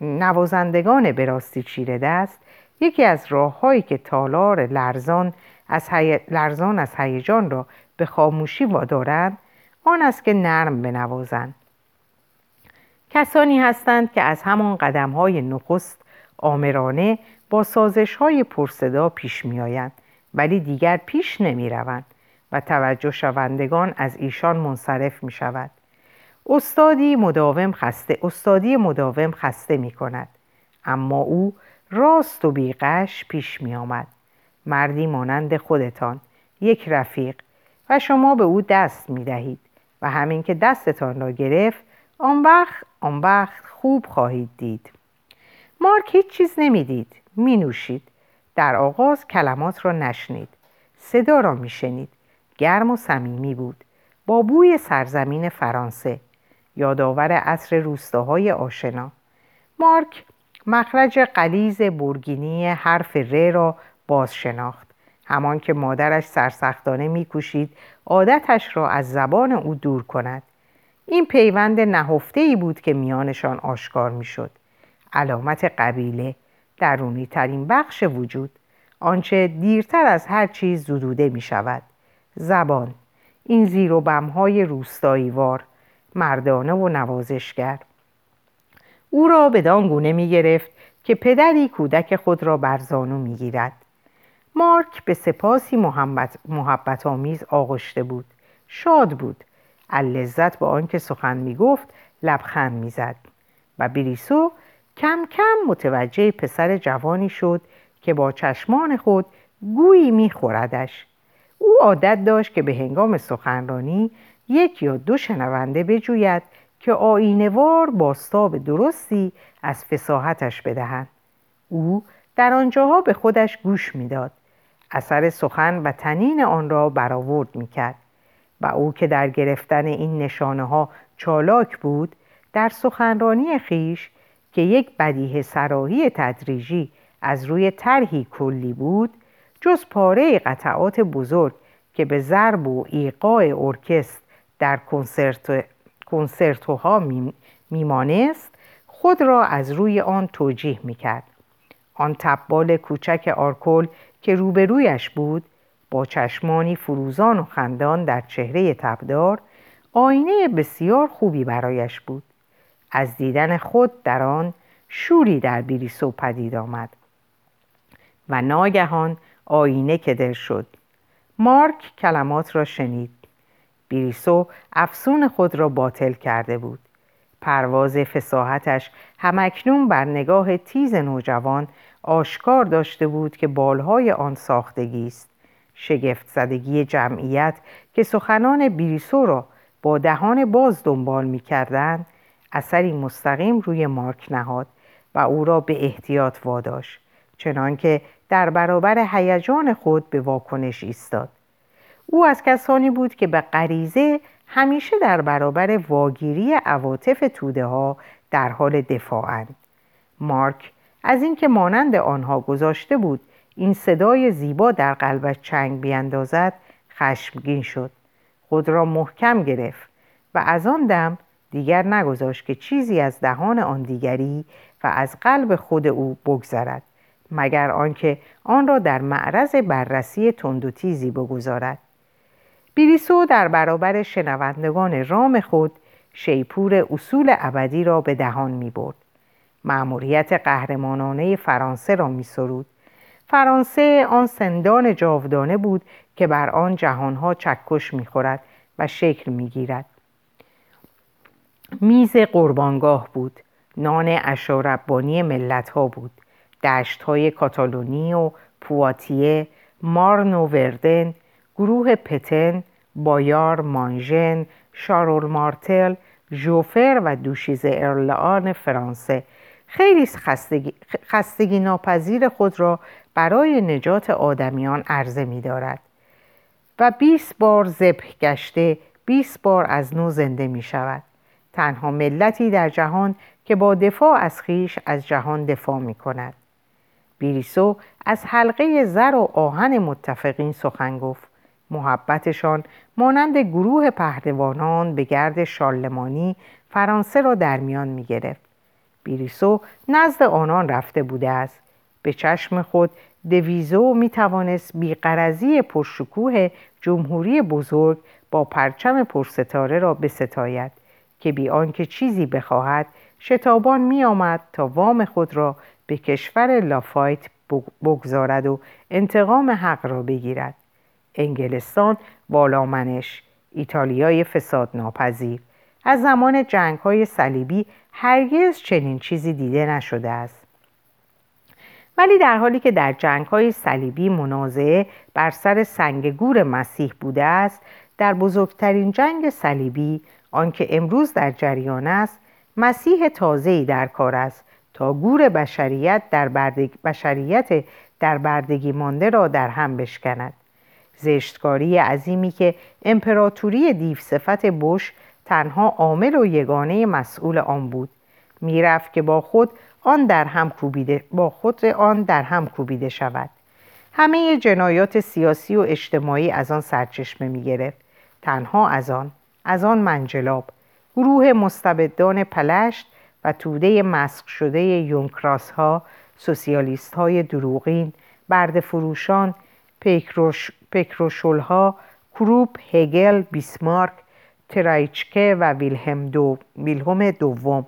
نوازندگان به راستی چیره دست یکی از راههایی که تالار لرزان از, لرزان از هیجان را به خاموشی وادارند آن است که نرم بنوازند کسانی هستند که از همان قدم های نخست آمرانه با سازش های پرصدا پیش می آیند ولی دیگر پیش نمی روند و توجه شوندگان از ایشان منصرف می شود. استادی مداوم خسته استادی مداوم خسته می کند اما او راست و بیقش پیش می آمد مردی مانند خودتان یک رفیق و شما به او دست می دهید و همین که دستتان را گرفت آن وقت آن وقت خوب خواهید دید. مارک هیچ چیز نمی‌دید می نوشید در آغاز کلمات را نشنید. صدا را میشنید. گرم و صمیمی بود. با بوی سرزمین فرانسه. یادآور عصر روستاهای آشنا. مارک مخرج قلیز برگینی حرف ر را باز شناخت همان که مادرش سرسختانه میکوشید عادتش را از زبان او دور کند. این پیوند نهفته ای بود که میانشان آشکار می‌شد. علامت قبیله درونی ترین بخش وجود. آنچه دیرتر از هر چیز زدوده می شود زبان این زیر و بمهای روستایی وار مردانه و نوازشگر. او را به گونه می گرفت که پدری کودک خود را بر زانو می گیرد. مارک به سپاسی محبت, محبت آمیز آغشته بود. شاد بود. لذت با آنکه سخن می گفت لبخند می زد و بریسو کم کم متوجه پسر جوانی شد که با چشمان خود گویی میخوردش. او عادت داشت که به هنگام سخنرانی یک یا دو شنونده بجوید که آینوار باستاب درستی از فساحتش بدهند او در آنجاها به خودش گوش می‌داد. اثر سخن و تنین آن را برآورد می‌کرد. و او که در گرفتن این نشانه ها چالاک بود در سخنرانی خیش که یک بدیه سراحی تدریجی از روی طرحی کلی بود جز پاره قطعات بزرگ که به ضرب و ایقاع ارکست در کنسرت کنسرتوها میمانست خود را از روی آن توجیه می‌کرد. آن تبال کوچک آرکل که روبرویش بود با چشمانی فروزان و خندان در چهره تبدار آینه بسیار خوبی برایش بود. از دیدن خود در آن شوری در بیریسو پدید آمد و ناگهان آینه کدر شد. مارک کلمات را شنید. بیریسو افسون خود را باطل کرده بود. پرواز فساحتش همکنون بر نگاه تیز نوجوان آشکار داشته بود که بالهای آن ساختگی است. شگفت زدگی جمعیت که سخنان بیریسو را با دهان باز دنبال می کردن اثری مستقیم روی مارک نهاد و او را به احتیاط واداشت. چنانکه در برابر هیجان خود به واکنش ایستاد. او از کسانی بود که به غریزه همیشه در برابر واگیری عواطف توده ها در حال دفاعند. مارک از اینکه مانند آنها گذاشته بود این صدای زیبا در قلبش چنگ بیاندازد خشمگین شد. خود را محکم گرفت و از آن دم دیگر نگذاشت که چیزی از دهان آن دیگری و از قلب خود او بگذرد مگر آنکه آن را در معرض بررسی تند و تیزی بگذارد. بیریسو در برابر شنوندگان رام خود شیپور اصول ابدی را به دهان می برد. معموریت قهرمانانه فرانسه را می سرود. فرانسه آن سندان جاودانه بود که بر آن جهانها چکش می خورد و شکل می گیرد. میز قربانگاه بود نان اشاربانی ملت ها بود دشت های کاتالونی و پواتیه مارن و وردن گروه پتن بایار مانژن شارول مارتل ژوفر و دوشیز ارلان فرانسه. خیلی خستگی, خستگی ناپذیر خود را برای نجات آدمیان عرضه می دارد. و 20 بار ذبح گشته بیست بار از نو زنده می شود. تنها ملتی در جهان که با دفاع از خیش از جهان دفاع می کند. بیریسو از حلقه زر و آهن متفقین سخن گفت. محبتشان مانند گروه پهلوانان به گرد شارلمانی فرانسه را در میان می گرفت. بیریسو نزد آنان رفته بوده است. به چشم خود دویزو می توانست بیقرزی پرشکوه جمهوری بزرگ با پرچم پرستاره را بستاید که بی آنکه چیزی بخواهد شتابان می آمد تا وام خود را به کشور لافایت بگذارد و انتقام حق را بگیرد انگلستان والامنش ایتالیای فساد ناپذیر از زمان جنگ های صلیبی هرگز چنین چیزی دیده نشده است. ولی در حالی که در جنگ های صلیبی منازعه بر سر سنگ گور مسیح بوده است در بزرگترین جنگ صلیبی آنکه امروز در جریان است مسیح تازه‌ای در کار است تا گور بشریت در بشریت در بردگی مانده را در هم بشکند. زشتکاری عظیمی که امپراتوری دیو صفت بش تنها عامل و یگانه مسئول آن بود. می‌رفت که با خود آن در هم کوبیده با خود آن در هم کوبیده شود. همه جنایات سیاسی و اجتماعی از آن سرچشمه می گرفت تنها از آن از آن منجلاب. گروه مستبدان پلشت و توده مسخ شده یونکراس ها سوسیالیست های دروغین برد فروشان پیکروش، ها کروپ هگل بیسمارک ترایچکه و ویلهم, دو، ویلهم دوم.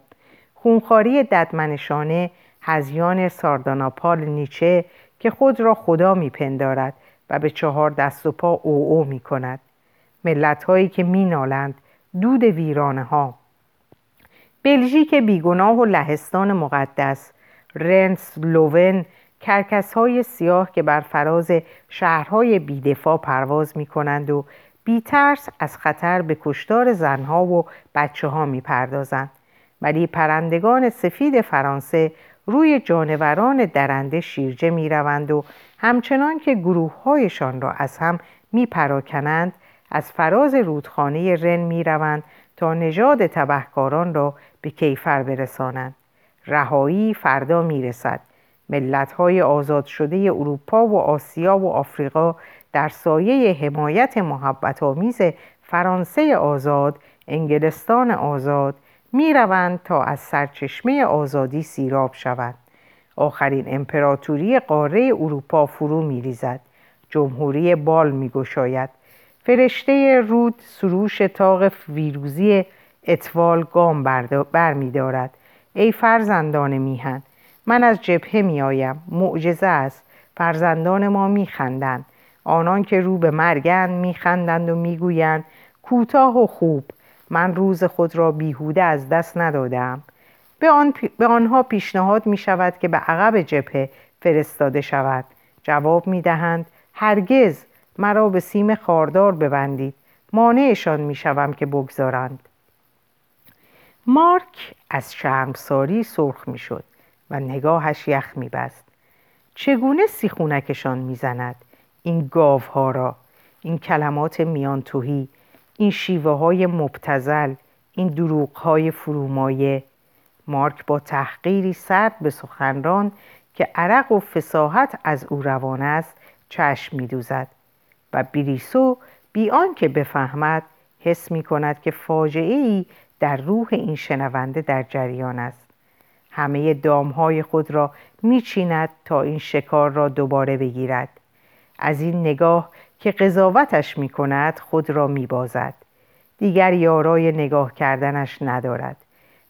خونخاری ددمنشانه هزیان سارداناپال نیچه که خود را خدا میپندارد و به چهار دست و پا او او می کند ملت هایی که می نالند دود ویرانه ها بلژیک بیگناه و لهستان مقدس. رنس لوون کرکس های سیاه که بر فراز شهرهای بیدفاع پرواز می کنند و بی ترس از خطر به کشتار زنها و بچه ها می پردازند. ولی پرندگان سفید فرانسه روی جانوران درنده شیرجه می روند و همچنان که گروه هایشان را از هم می پراکنند از فراز رودخانه رن می روند تا نژاد تبهکاران را به کیفر برسانند رهایی فردا می رسد ملت های آزاد شده اروپا و آسیا و آفریقا در سایه حمایت محبت آمیز فرانسه آزاد انگلستان آزاد می روند تا از سرچشمه آزادی سیراب شوند. آخرین امپراتوری قاره اروپا فرو می ریزد جمهوری بال می گشاید فرشته رود سروش تاق ویروزی اتوال گام بر می دارد. ای فرزندان میهن من از جبهه می آیم معجزه است. فرزندان ما می خندند آنان که رو به مرگند می خندند و می گویند کوتاه و خوب. من روز خود را بیهوده از دست ندادم. به, آن به آنها پیشنهاد می شود که به عقب جبهه فرستاده شود. جواب می دهند هرگز. مرا به سیم خاردار ببندید. مانعشان می شوم که بگذارند. مارک از شرمساری سرخ می شد و نگاهش یخ می بست. چگونه سیخونکشان می زند این گاوها را این کلمات میان توهی این شیوه های مبتزل این دروغ های فرومایه. مارک با تحقیری سرد به سخنران که عرق و فساحت از او روان است چشم می دوزد و بریسو بی آنکه بفهمد حس می کند که فاجعه ای در روح این شنونده در جریان است. همه دامهای خود را میچیند تا این شکار را دوباره بگیرد از این نگاه که قضاوتش می کند خود را می بازد. دیگر یارای نگاه کردنش ندارد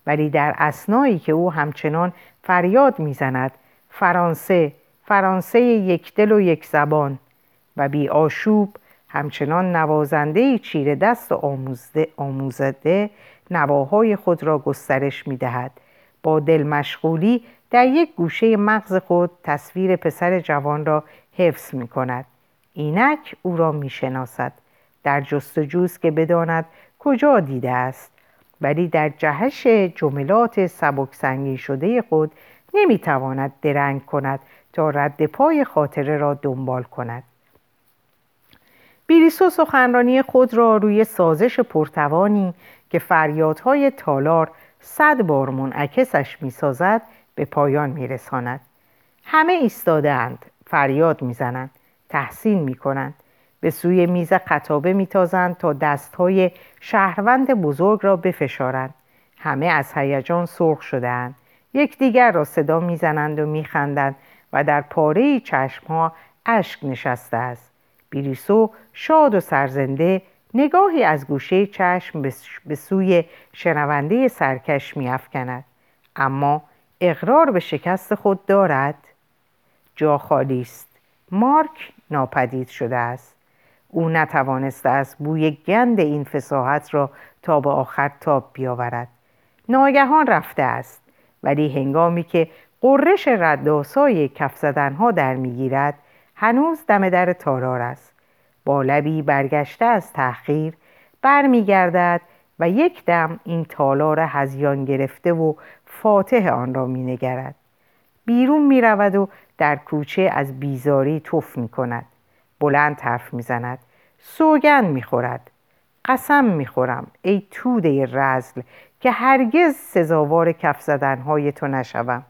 ولی در اسنایی که او همچنان فریاد می‌زند فرانسه فرانسه یک دل و یک زبان و بی آشوب همچنان نوازنده چیره دست و آموزده, آموزده نواهای خود را گسترش می دهد. با دل مشغولی در یک گوشه مغز خود تصویر پسر جوان را حفظ می کند. اینک او را می شناسد. در جستجوز که بداند کجا دیده است ولی در جهش جملات سبک سنگین شده خود نمی تواند درنگ کند تا رد پای خاطره را دنبال کند بیریسو سخنرانی خود را روی سازش پرتوانی که فریادهای تالار صد بار منعکسش می‌سازد به پایان میرساند. همه ایستادهاند فریاد می‌زنند تحسین می‌کنند. به سوی میز خطابه میتازند تا دستهای شهروند بزرگ را بفشارند. همه از هیجان سرخ شدهاند. یکدیگر را صدا می‌زنند و میخندند و در پاره چشمها اشک نشسته است. بیریسو شاد و سرزنده نگاهی از گوشه چشم به سوی شنونده سرکش میافکند. اما اقرار به شکست خود دارد. جا خالی است. مارک ناپدید شده است. او نتوانسته است بوی گند این فساحت را تا به آخر تاب بیاورد. ناگهان رفته است. ولی هنگامی که قررش رداسای کف زدنها در می‌گیرد هنوز دم در تالار است. با لبی برگشته از تحقیر برمیگردد و یک دم این تالار هزیان گرفته و فاتح آن را مینگرد. بیرون می رود و در کوچه از بیزاری توف می کند بلند حرف می زند سوگن می خورد قسم می خورم ای توده رزل که هرگز سزاوار کف زدنهای تو نشوم.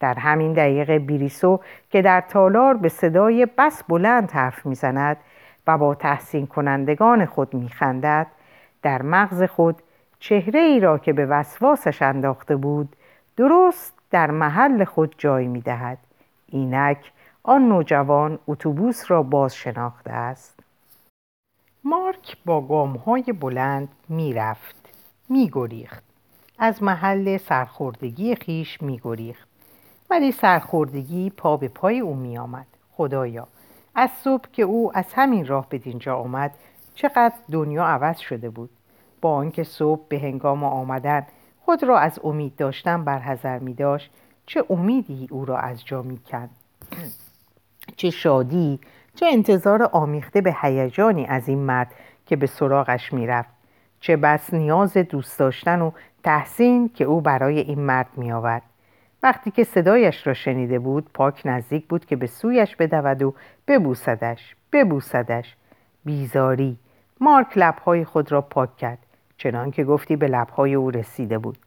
در همین دقیقه بیریسو که در تالار به صدای بس بلند حرف می‌زند و با تحسین کنندگان خود میخندد در مغز خود چهره ای را که به وسواسش انداخته بود درست در محل خود جای می‌دهد. اینک آن نوجوان اتوبوس را باز شناخته است. مارک با گامهای بلند می‌رفت میگریخت. از محل سرخوردگی خیش میگریخت. ولی سرخوردگی پا به پای او میآمد. خدایا! از صبح که او از همین راه به دینجا آمد چقدر دنیا عوض شده بود. با آنکه صبح به هنگام آمدن خود را از امید داشتن برحضر می داشت چه امیدی او را از جا می کند. چه شادی چه انتظار آمیخته به هیجانی از این مرد که به سراغش می‌رفت چه بس نیاز دوست داشتن و تحسین که او برای این مرد می آورد. وقتی که صدایش را شنیده بود پاک نزدیک بود که به سویش بدود و ببوسدش ببوسدش. بیزاری. مارک لبهای خود را پاک کرد چنان که گفتی به لبهای او رسیده بود.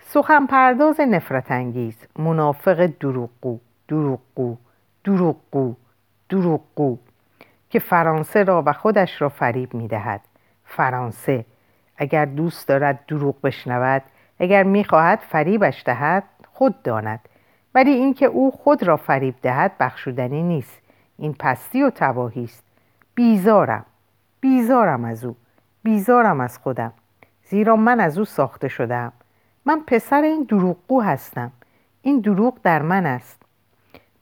سخن پرداز نفرت انگیز منافق دروغگو دروغگو دروغگو دروغگو که فرانسه را و خودش را فریب می‌دهد. فرانسه اگر دوست دارد دروغ بشنود اگر می‌خواهد فریبش دهد خود داند. ولی اینکه او خود را فریب دهد بخشودنی نیست. این پستی و تباهی است. بیزارم. بیزارم از او. بیزارم از خودم. زیرا من از او ساخته شدم من پسر این دروغگو هستم. این دروغ در من است.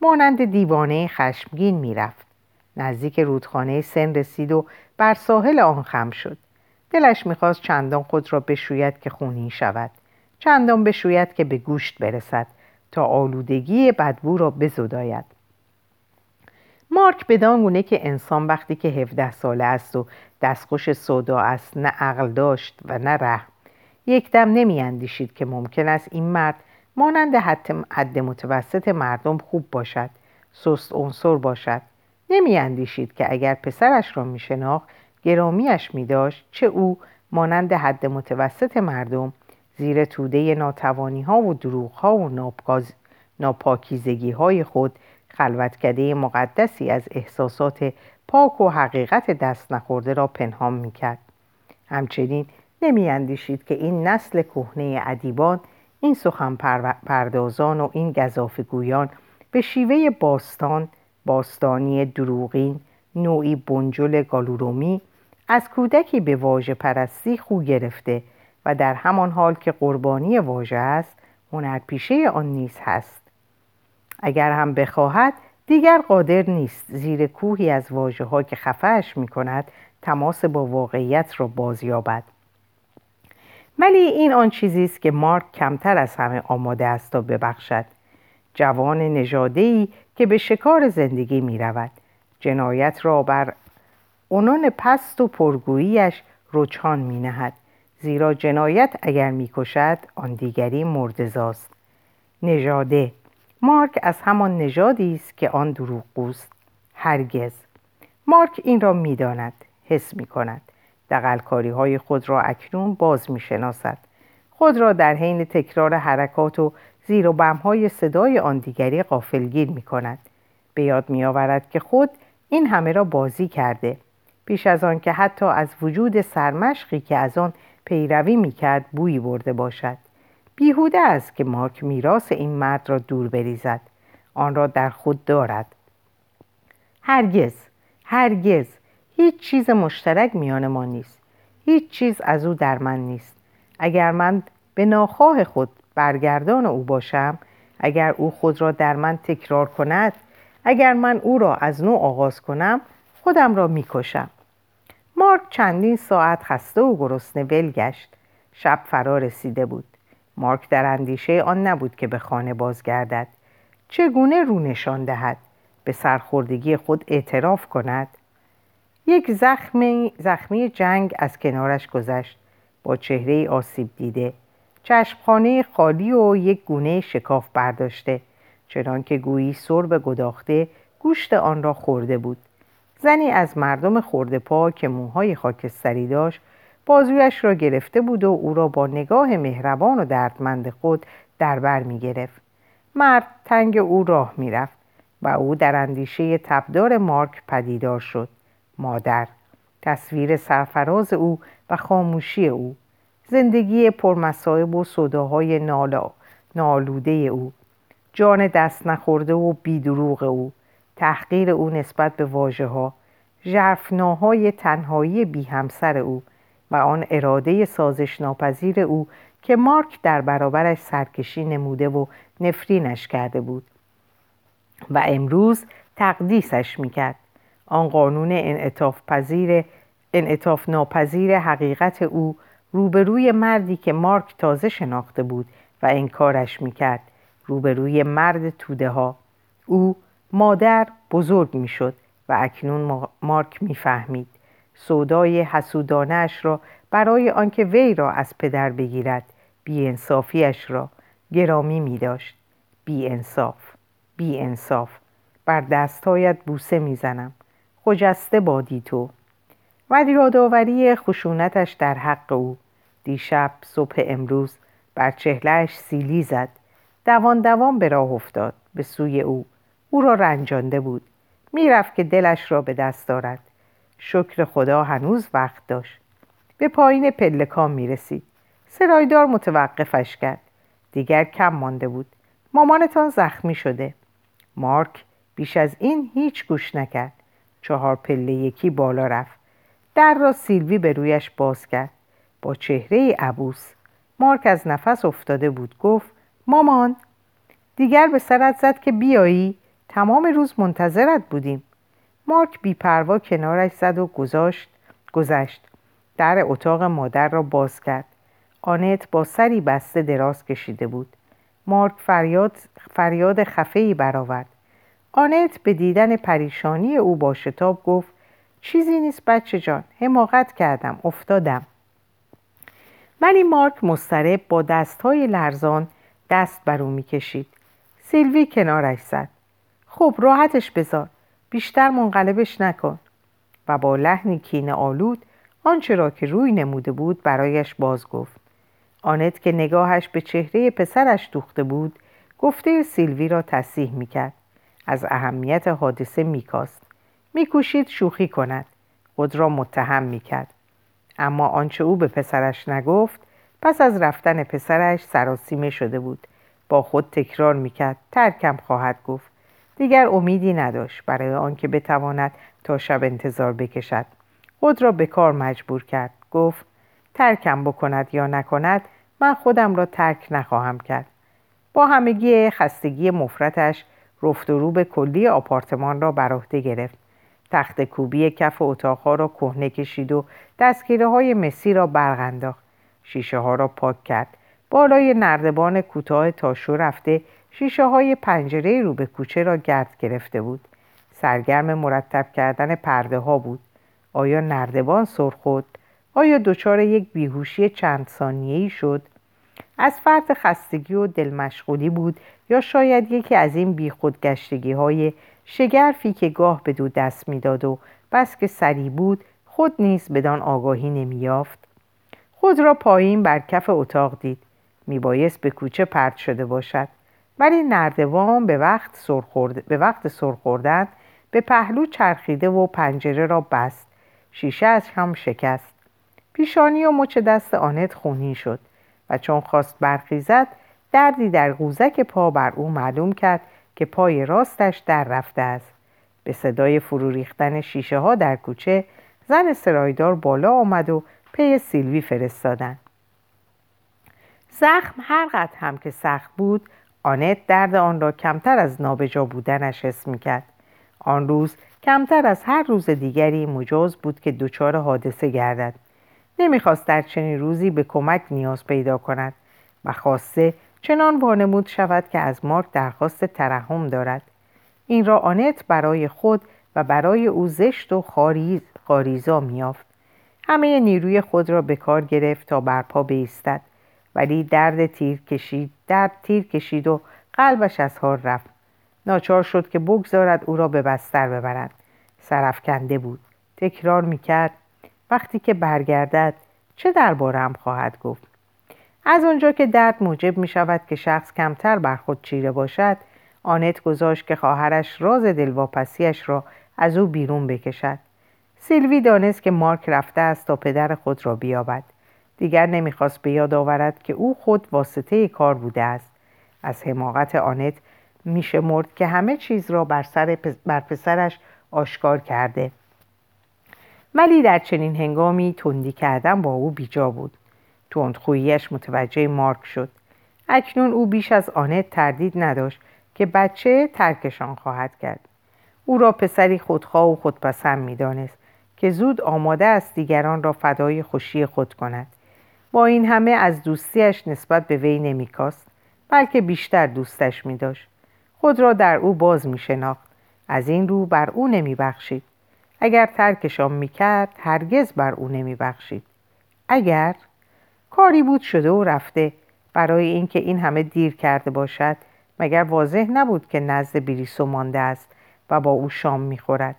مانند دیوانه خشمگین می‌رفت. نزدیک رودخانه سن رسید و بر ساحل آن خم شد. دلش می‌خواست چندان خود را بشوید که خونی شود. چندان بشوید که به گوشت برسد تا آلودگی بدبو را بزداید. مارک بدان گونه که انسان وقتی که 17 ساله است و دستخوش صدا است نه عقل داشت و نه رحم. یک دم نمی اندیشید که ممکن است این مرد مانند حد متوسط مردم خوب باشد سست عنصر باشد. نمی اندیشید که اگر پسرش را می شناخت گرامیش می داشت چه او مانند حد متوسط مردم زیر توده ناتوانی ها و دروغ ها و ناپاکیزگی های خود خلوتکده مقدسی از احساسات پاک و حقیقت دست نخورده را پنهان می کرد. همچنین نمی اندیشید که این نسل کهنه ادیبان این سخن پردازان و این گذافگویان به شیوه باستان باستانی دروغین نوعی بنجل گالورومی از کودکی به واژه پرستی خو گرفته و در همان حال که قربانی واژه است هنرپیشه آن نیز هست. اگر هم بخواهد دیگر قادر نیست زیر کوهی از واجه ها که خفهش می کند تماس با واقعیت را بازیابد. ولی این آن چیزی است که مارک کمتر از همه آماده است تا ببخشد. جوان نژادهای که به شکار زندگی می رود جنایت را بر عنان پست و پرگوییش رجحان می نهد زیرا جنایت اگر می کشد آن دیگری مردزاست نژاده مارک از همان نژادی است که آن دروغگوست. هرگز. مارک این را می‌داند حس می کند دقلکاری های خود را اکنون باز می شناسد خود را در حین تکرار حرکات و زیر و بمهای صدای آن دیگری قافلگیر می کند به یاد می آورد که خود این همه را بازی کرده. پیش از آن که حتی از وجود سرمشقی که از آن پیروی می کرد بویی برده باشد. بیهوده است که مارک میراث این مرد را دور بریزد. آن را در خود دارد. هرگز هرگز. هیچ چیز مشترک میان ما نیست. هیچ چیز از او در من نیست. اگر من به ناخواه خود برگردان او باشم اگر او خود را در من تکرار کند اگر من او را از نو آغاز کنم خودم را می‌کشم. مارک چندین ساعت خسته و گرسنه ول گشت. شب فرا رسیده بود. مارک در اندیشه آن نبود که به خانه بازگردد. چگونه رو نشان دهد؟ به سرخوردگی خود اعتراف کند؟ یک زخمی, زخمی جنگ از کنارش گذشت. با چهره آسیب دیده. چشمخانه خالی و یک گونه شکاف برداشته. چنان که گویی سرب گداخته گوشت آن را خورده بود. زنی از مردم خورده پا که موهای خاکستری داشت بازویش را گرفته بود و او را با نگاه مهربان و دردمند خود در بر می گرفت. مرد تنگ او راه می رفت و او در اندیشه تبدار مارک پدیدار شد. مادر تصویر سرفراز او و خاموشی او زندگی پرمصائب و صداهای نالا نالوده او جان دست نخورده و بیدروغ او تحقیر او نسبت به واجه ها جرفناهای تنهایی بی همسر او و آن اراده سازش ناپذیر او که مارک در برابرش سرکشی نموده و نفرینش کرده بود. و امروز تقدیسش می‌کرد. آن قانون انعطاف پذیر انعطاف ناپذیر حقیقت او روبروی مردی که مارک تازه شناخته بود و انکارش می‌کرد. روبروی مرد توده ها او مادر بزرگ می‌شد و اکنون مارک می‌فهمید. سودای حسودانش را برای آنکه وی را از پدر بگیرد بیانصافیش را گرامی می داشت بی بی انصاف بر دستهایت بوسه می‌زنم. خجسته بادی تو. و یادآوری خشونتش در حق او. دیشب صبح امروز بر چهلهش سیلی زد. دوان دوان به راه افتاد. به سوی او او را رنجانده بود. می‌رفت که دلش را به دست دارد شکر خدا هنوز وقت داشت. به پایین پلکان می رسید سرایدار متوقفش کرد. دیگر کم مانده بود. مامانتان زخمی شده. مارک بیش از این هیچ گوش نکرد. چهار پله یکی بالا رفت. در را سیلوی به رویش باز کرد. با چهره عبوس. مارک از نفس افتاده بود. گفت مامان. دیگر به سرت زد که بیایی. تمام روز منتظرت بودیم. مارک بیپروا کنارش زد و گذاشت گذشت. در اتاق مادر را باز کرد. آنت با سری بسته دراز کشیده بود. مارک فریاد, فریاد خفهی برآورد. آنت به دیدن پریشانی او با شتاب گفت چیزی نیست بچه جان حماقت کردم افتادم. ولی مارک مسترب با دستهای لرزان دست بر او می‌کشید. سیلوی کنارش زد. خب راحتش بذار. بیشتر منقلبش نکن. و با لحنی کینه آلود آنچه را که روی نموده بود برایش باز گفت. آنت که نگاهش به چهره پسرش دوخته بود گفته سیلوی را تصیح می‌کرد. از اهمیت حادثه میکاست. میکوشید شوخی کند. خود را متهم می‌کرد. اما آنچه او به پسرش نگفت پس از رفتن پسرش سراسیمه شده بود. با خود تکرار می‌کرد. ترکم خواهد گفت. دیگر امیدی نداشت برای آنکه بتواند تا شب انتظار بکشد. خود را به کار مجبور کرد. گفت ترکم بکند یا نکند من خودم را ترک نخواهم کرد. با همگی خستگی مفرتش رفت و رو به کلی آپارتمان را بر عهده گرفت. تخت کوبی کف اتاقها را کهنه کشید و دستگیره های مسی را برق انداخت. شیشه ها را پاک کرد. بالای نردبان کوتاه تاشو رفته شیشه های پنجره رو به کوچه را گرد گرفته بود. سرگرم مرتب کردن پرده ها بود. آیا نردبان سرخود؟ آیا دچار یک بیهوشی چند ثانیه‌ای شد؟ از فرط خستگی و دلمشغولی بود یا شاید یکی از این بیخودگشتگی های شگرفی که گاه به دو دست می‌داد و بس که سری بود خود نیز بدان آگاهی نمییافت؟ خود را پایین بر کف اتاق دید. میبایست به کوچه پرت شده باشد. ولی نردوان به وقت سرخورد... به وقت سرخوردن به پهلو چرخیده و پنجره را بست. شیشه از هم شکست. پیشانی و مچ دست آنت خونی شد و چون خواست برخیزد دردی در قوزک پا بر او معلوم کرد که پای راستش در رفته است. به صدای فرو ریختن شیشه ها در کوچه زن سرایدار بالا آمد و پی سیلوی فرستادن. زخم هر قدر هم که سخت بود آنت درد آن را کمتر از نابجا بودنش حس می‌کرد. آن روز کمتر از هر روز دیگری مجاز بود که دچار حادثه گردد. نمی‌خواست در چنین روزی به کمک نیاز پیدا کند و خواسته چنان وانمود شود که از مارک درخواست ترحم دارد. این را آنت برای خود و برای او زشت و خاریز خاریزا میافت همه نیروی خود را به کار گرفت تا برپا بیستد. ولی درد تیر کشید درد تیر کشید و قلبش از حال رفت. ناچار شد که بگذارد او را به بستر ببرند. سرفکنده بود. تکرار می‌کرد. وقتی که برگردد چه دربارم خواهد گفت؟ از آنجا که درد موجب می شود که شخص کمتر بر خود چیره باشد آنت گذاشت که خواهرش راز دلواپسیش را از او بیرون بکشد. سیلوی دانست که مارک رفته است تا پدر خود را بیابد. دیگر نمی‌خواست به یاد آورد که او خود واسطه کار بوده است. از حماقت آنت میشمرد که همه چیز را بر, سر بر پسرش آشکار کرده. ولی در چنین هنگامی تندی کردن با او بیجا بود. تندخوییش متوجه مارک شد. اکنون او بیش از آنت تردید نداشت که بچه ترکشان خواهد کرد. او را پسری خودخواه و خودپسند می‌دانست که زود آماده است دیگران را فدای خوشی خود کند. با این همه از دوستیش نسبت به وی نمیکاست بلکه بیشتر دوستش می داشت. خود را در او باز می شناخت. از این رو بر او نمی بخشید. اگر ترکشان می کرد هرگز بر او نمی بخشید. اگر کاری بود شده و رفته برای اینکه این همه دیر کرده باشد مگر واضح نبود که نزد بریسو مانده است و با او شام می‌خورد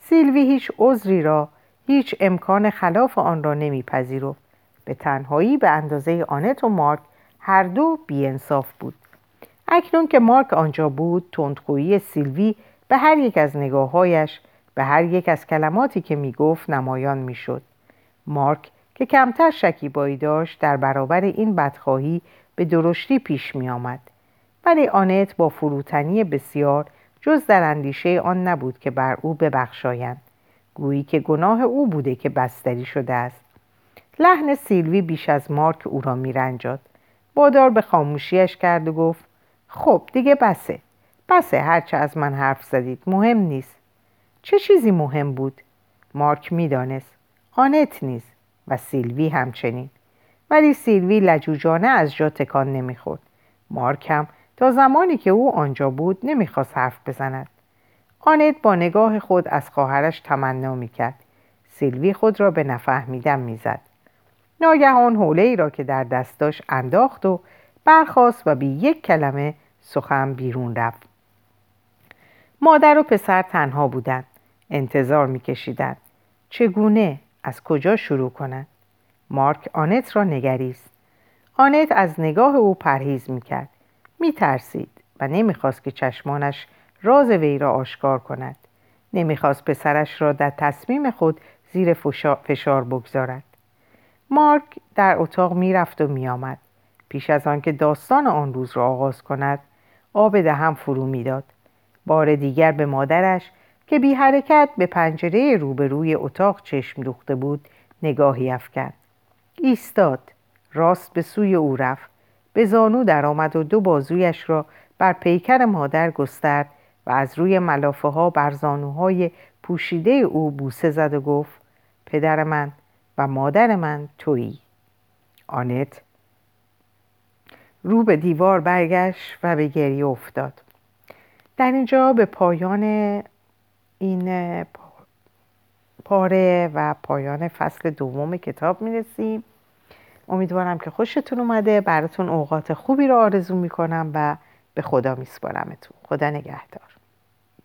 سیلوی هیچ عذری را هیچ امکان خلاف آن را نمیپذیرفت به تنهایی به اندازه آنت و مارک هر دو بیانصاف بود. اکنون که مارک آنجا بود تندخویی سیلوی به هر یک از نگاههایش به هر یک از کلماتی که می‌گفت نمایان می‌شد. مارک که کمتر شکیبایی داشت در برابر این بدخواهی به درشتی پیش می آمد. ولی آنت با فروتنی بسیار جز در اندیشه آن نبود که بر او ببخشایند. گویی که گناه او بوده که بستری شده است. لحن سیلوی بیش از مارک او را میرنجاد. بادار به خاموشیش کرد و گفت خب دیگه بسه. بسه هرچه از من حرف زدید. مهم نیست. چه چیزی مهم بود؟ مارک می‌دانست. آنت نیست و سیلوی همچنین. ولی سیلوی لجوجانه از جا تکان نمی‌خورد. مارکم تا زمانی که او آنجا بود نمی‌خواست حرف بزند. آنت با نگاه خود از خواهرش تمنا می‌کرد. سیلوی خود را به نفهمیدن می‌زد. ناگهان حوله ای را که در دست داشت انداخت و برخاست و بی یک کلمه سخن بیرون رفت. مادر و پسر تنها بودند. انتظار میکشیدند. چگونه؟ از کجا شروع کند مارک آنت را نگریست. آنت از نگاه او پرهیز می‌کرد. میترسید و نمی‌خواست که چشمانش راز وی را آشکار کند. نمی‌خواست پسرش را در تصمیم خود زیر فشار بگذارد. مارک در اتاق می‌رفت و میآمد. پیش از آنکه داستان آن روز را آغاز کند آب دهم فرو می‌داد. بار دیگر به مادرش که بی حرکت به پنجره روبروی اتاق چشم دوخته بود نگاهی افکند. ایستاد. راست به سوی او رفت. به زانو درآمد و دو بازویش را بر پیکر مادر گسترد و از روی ملافه ها بر زانوهای پوشیده او بوسه زد و گفت پدر من و مادر من تویی. آنت رو به دیوار برگشت و به گریه افتاد. در اینجا به پایان این پاره و پایان فصل دوم کتاب می‌رسیم. امیدوارم که خوشتون اومده. براتون اوقات خوبی رو آرزو می‌کنم و به خدا میسپارمتون. خدا نگهدار.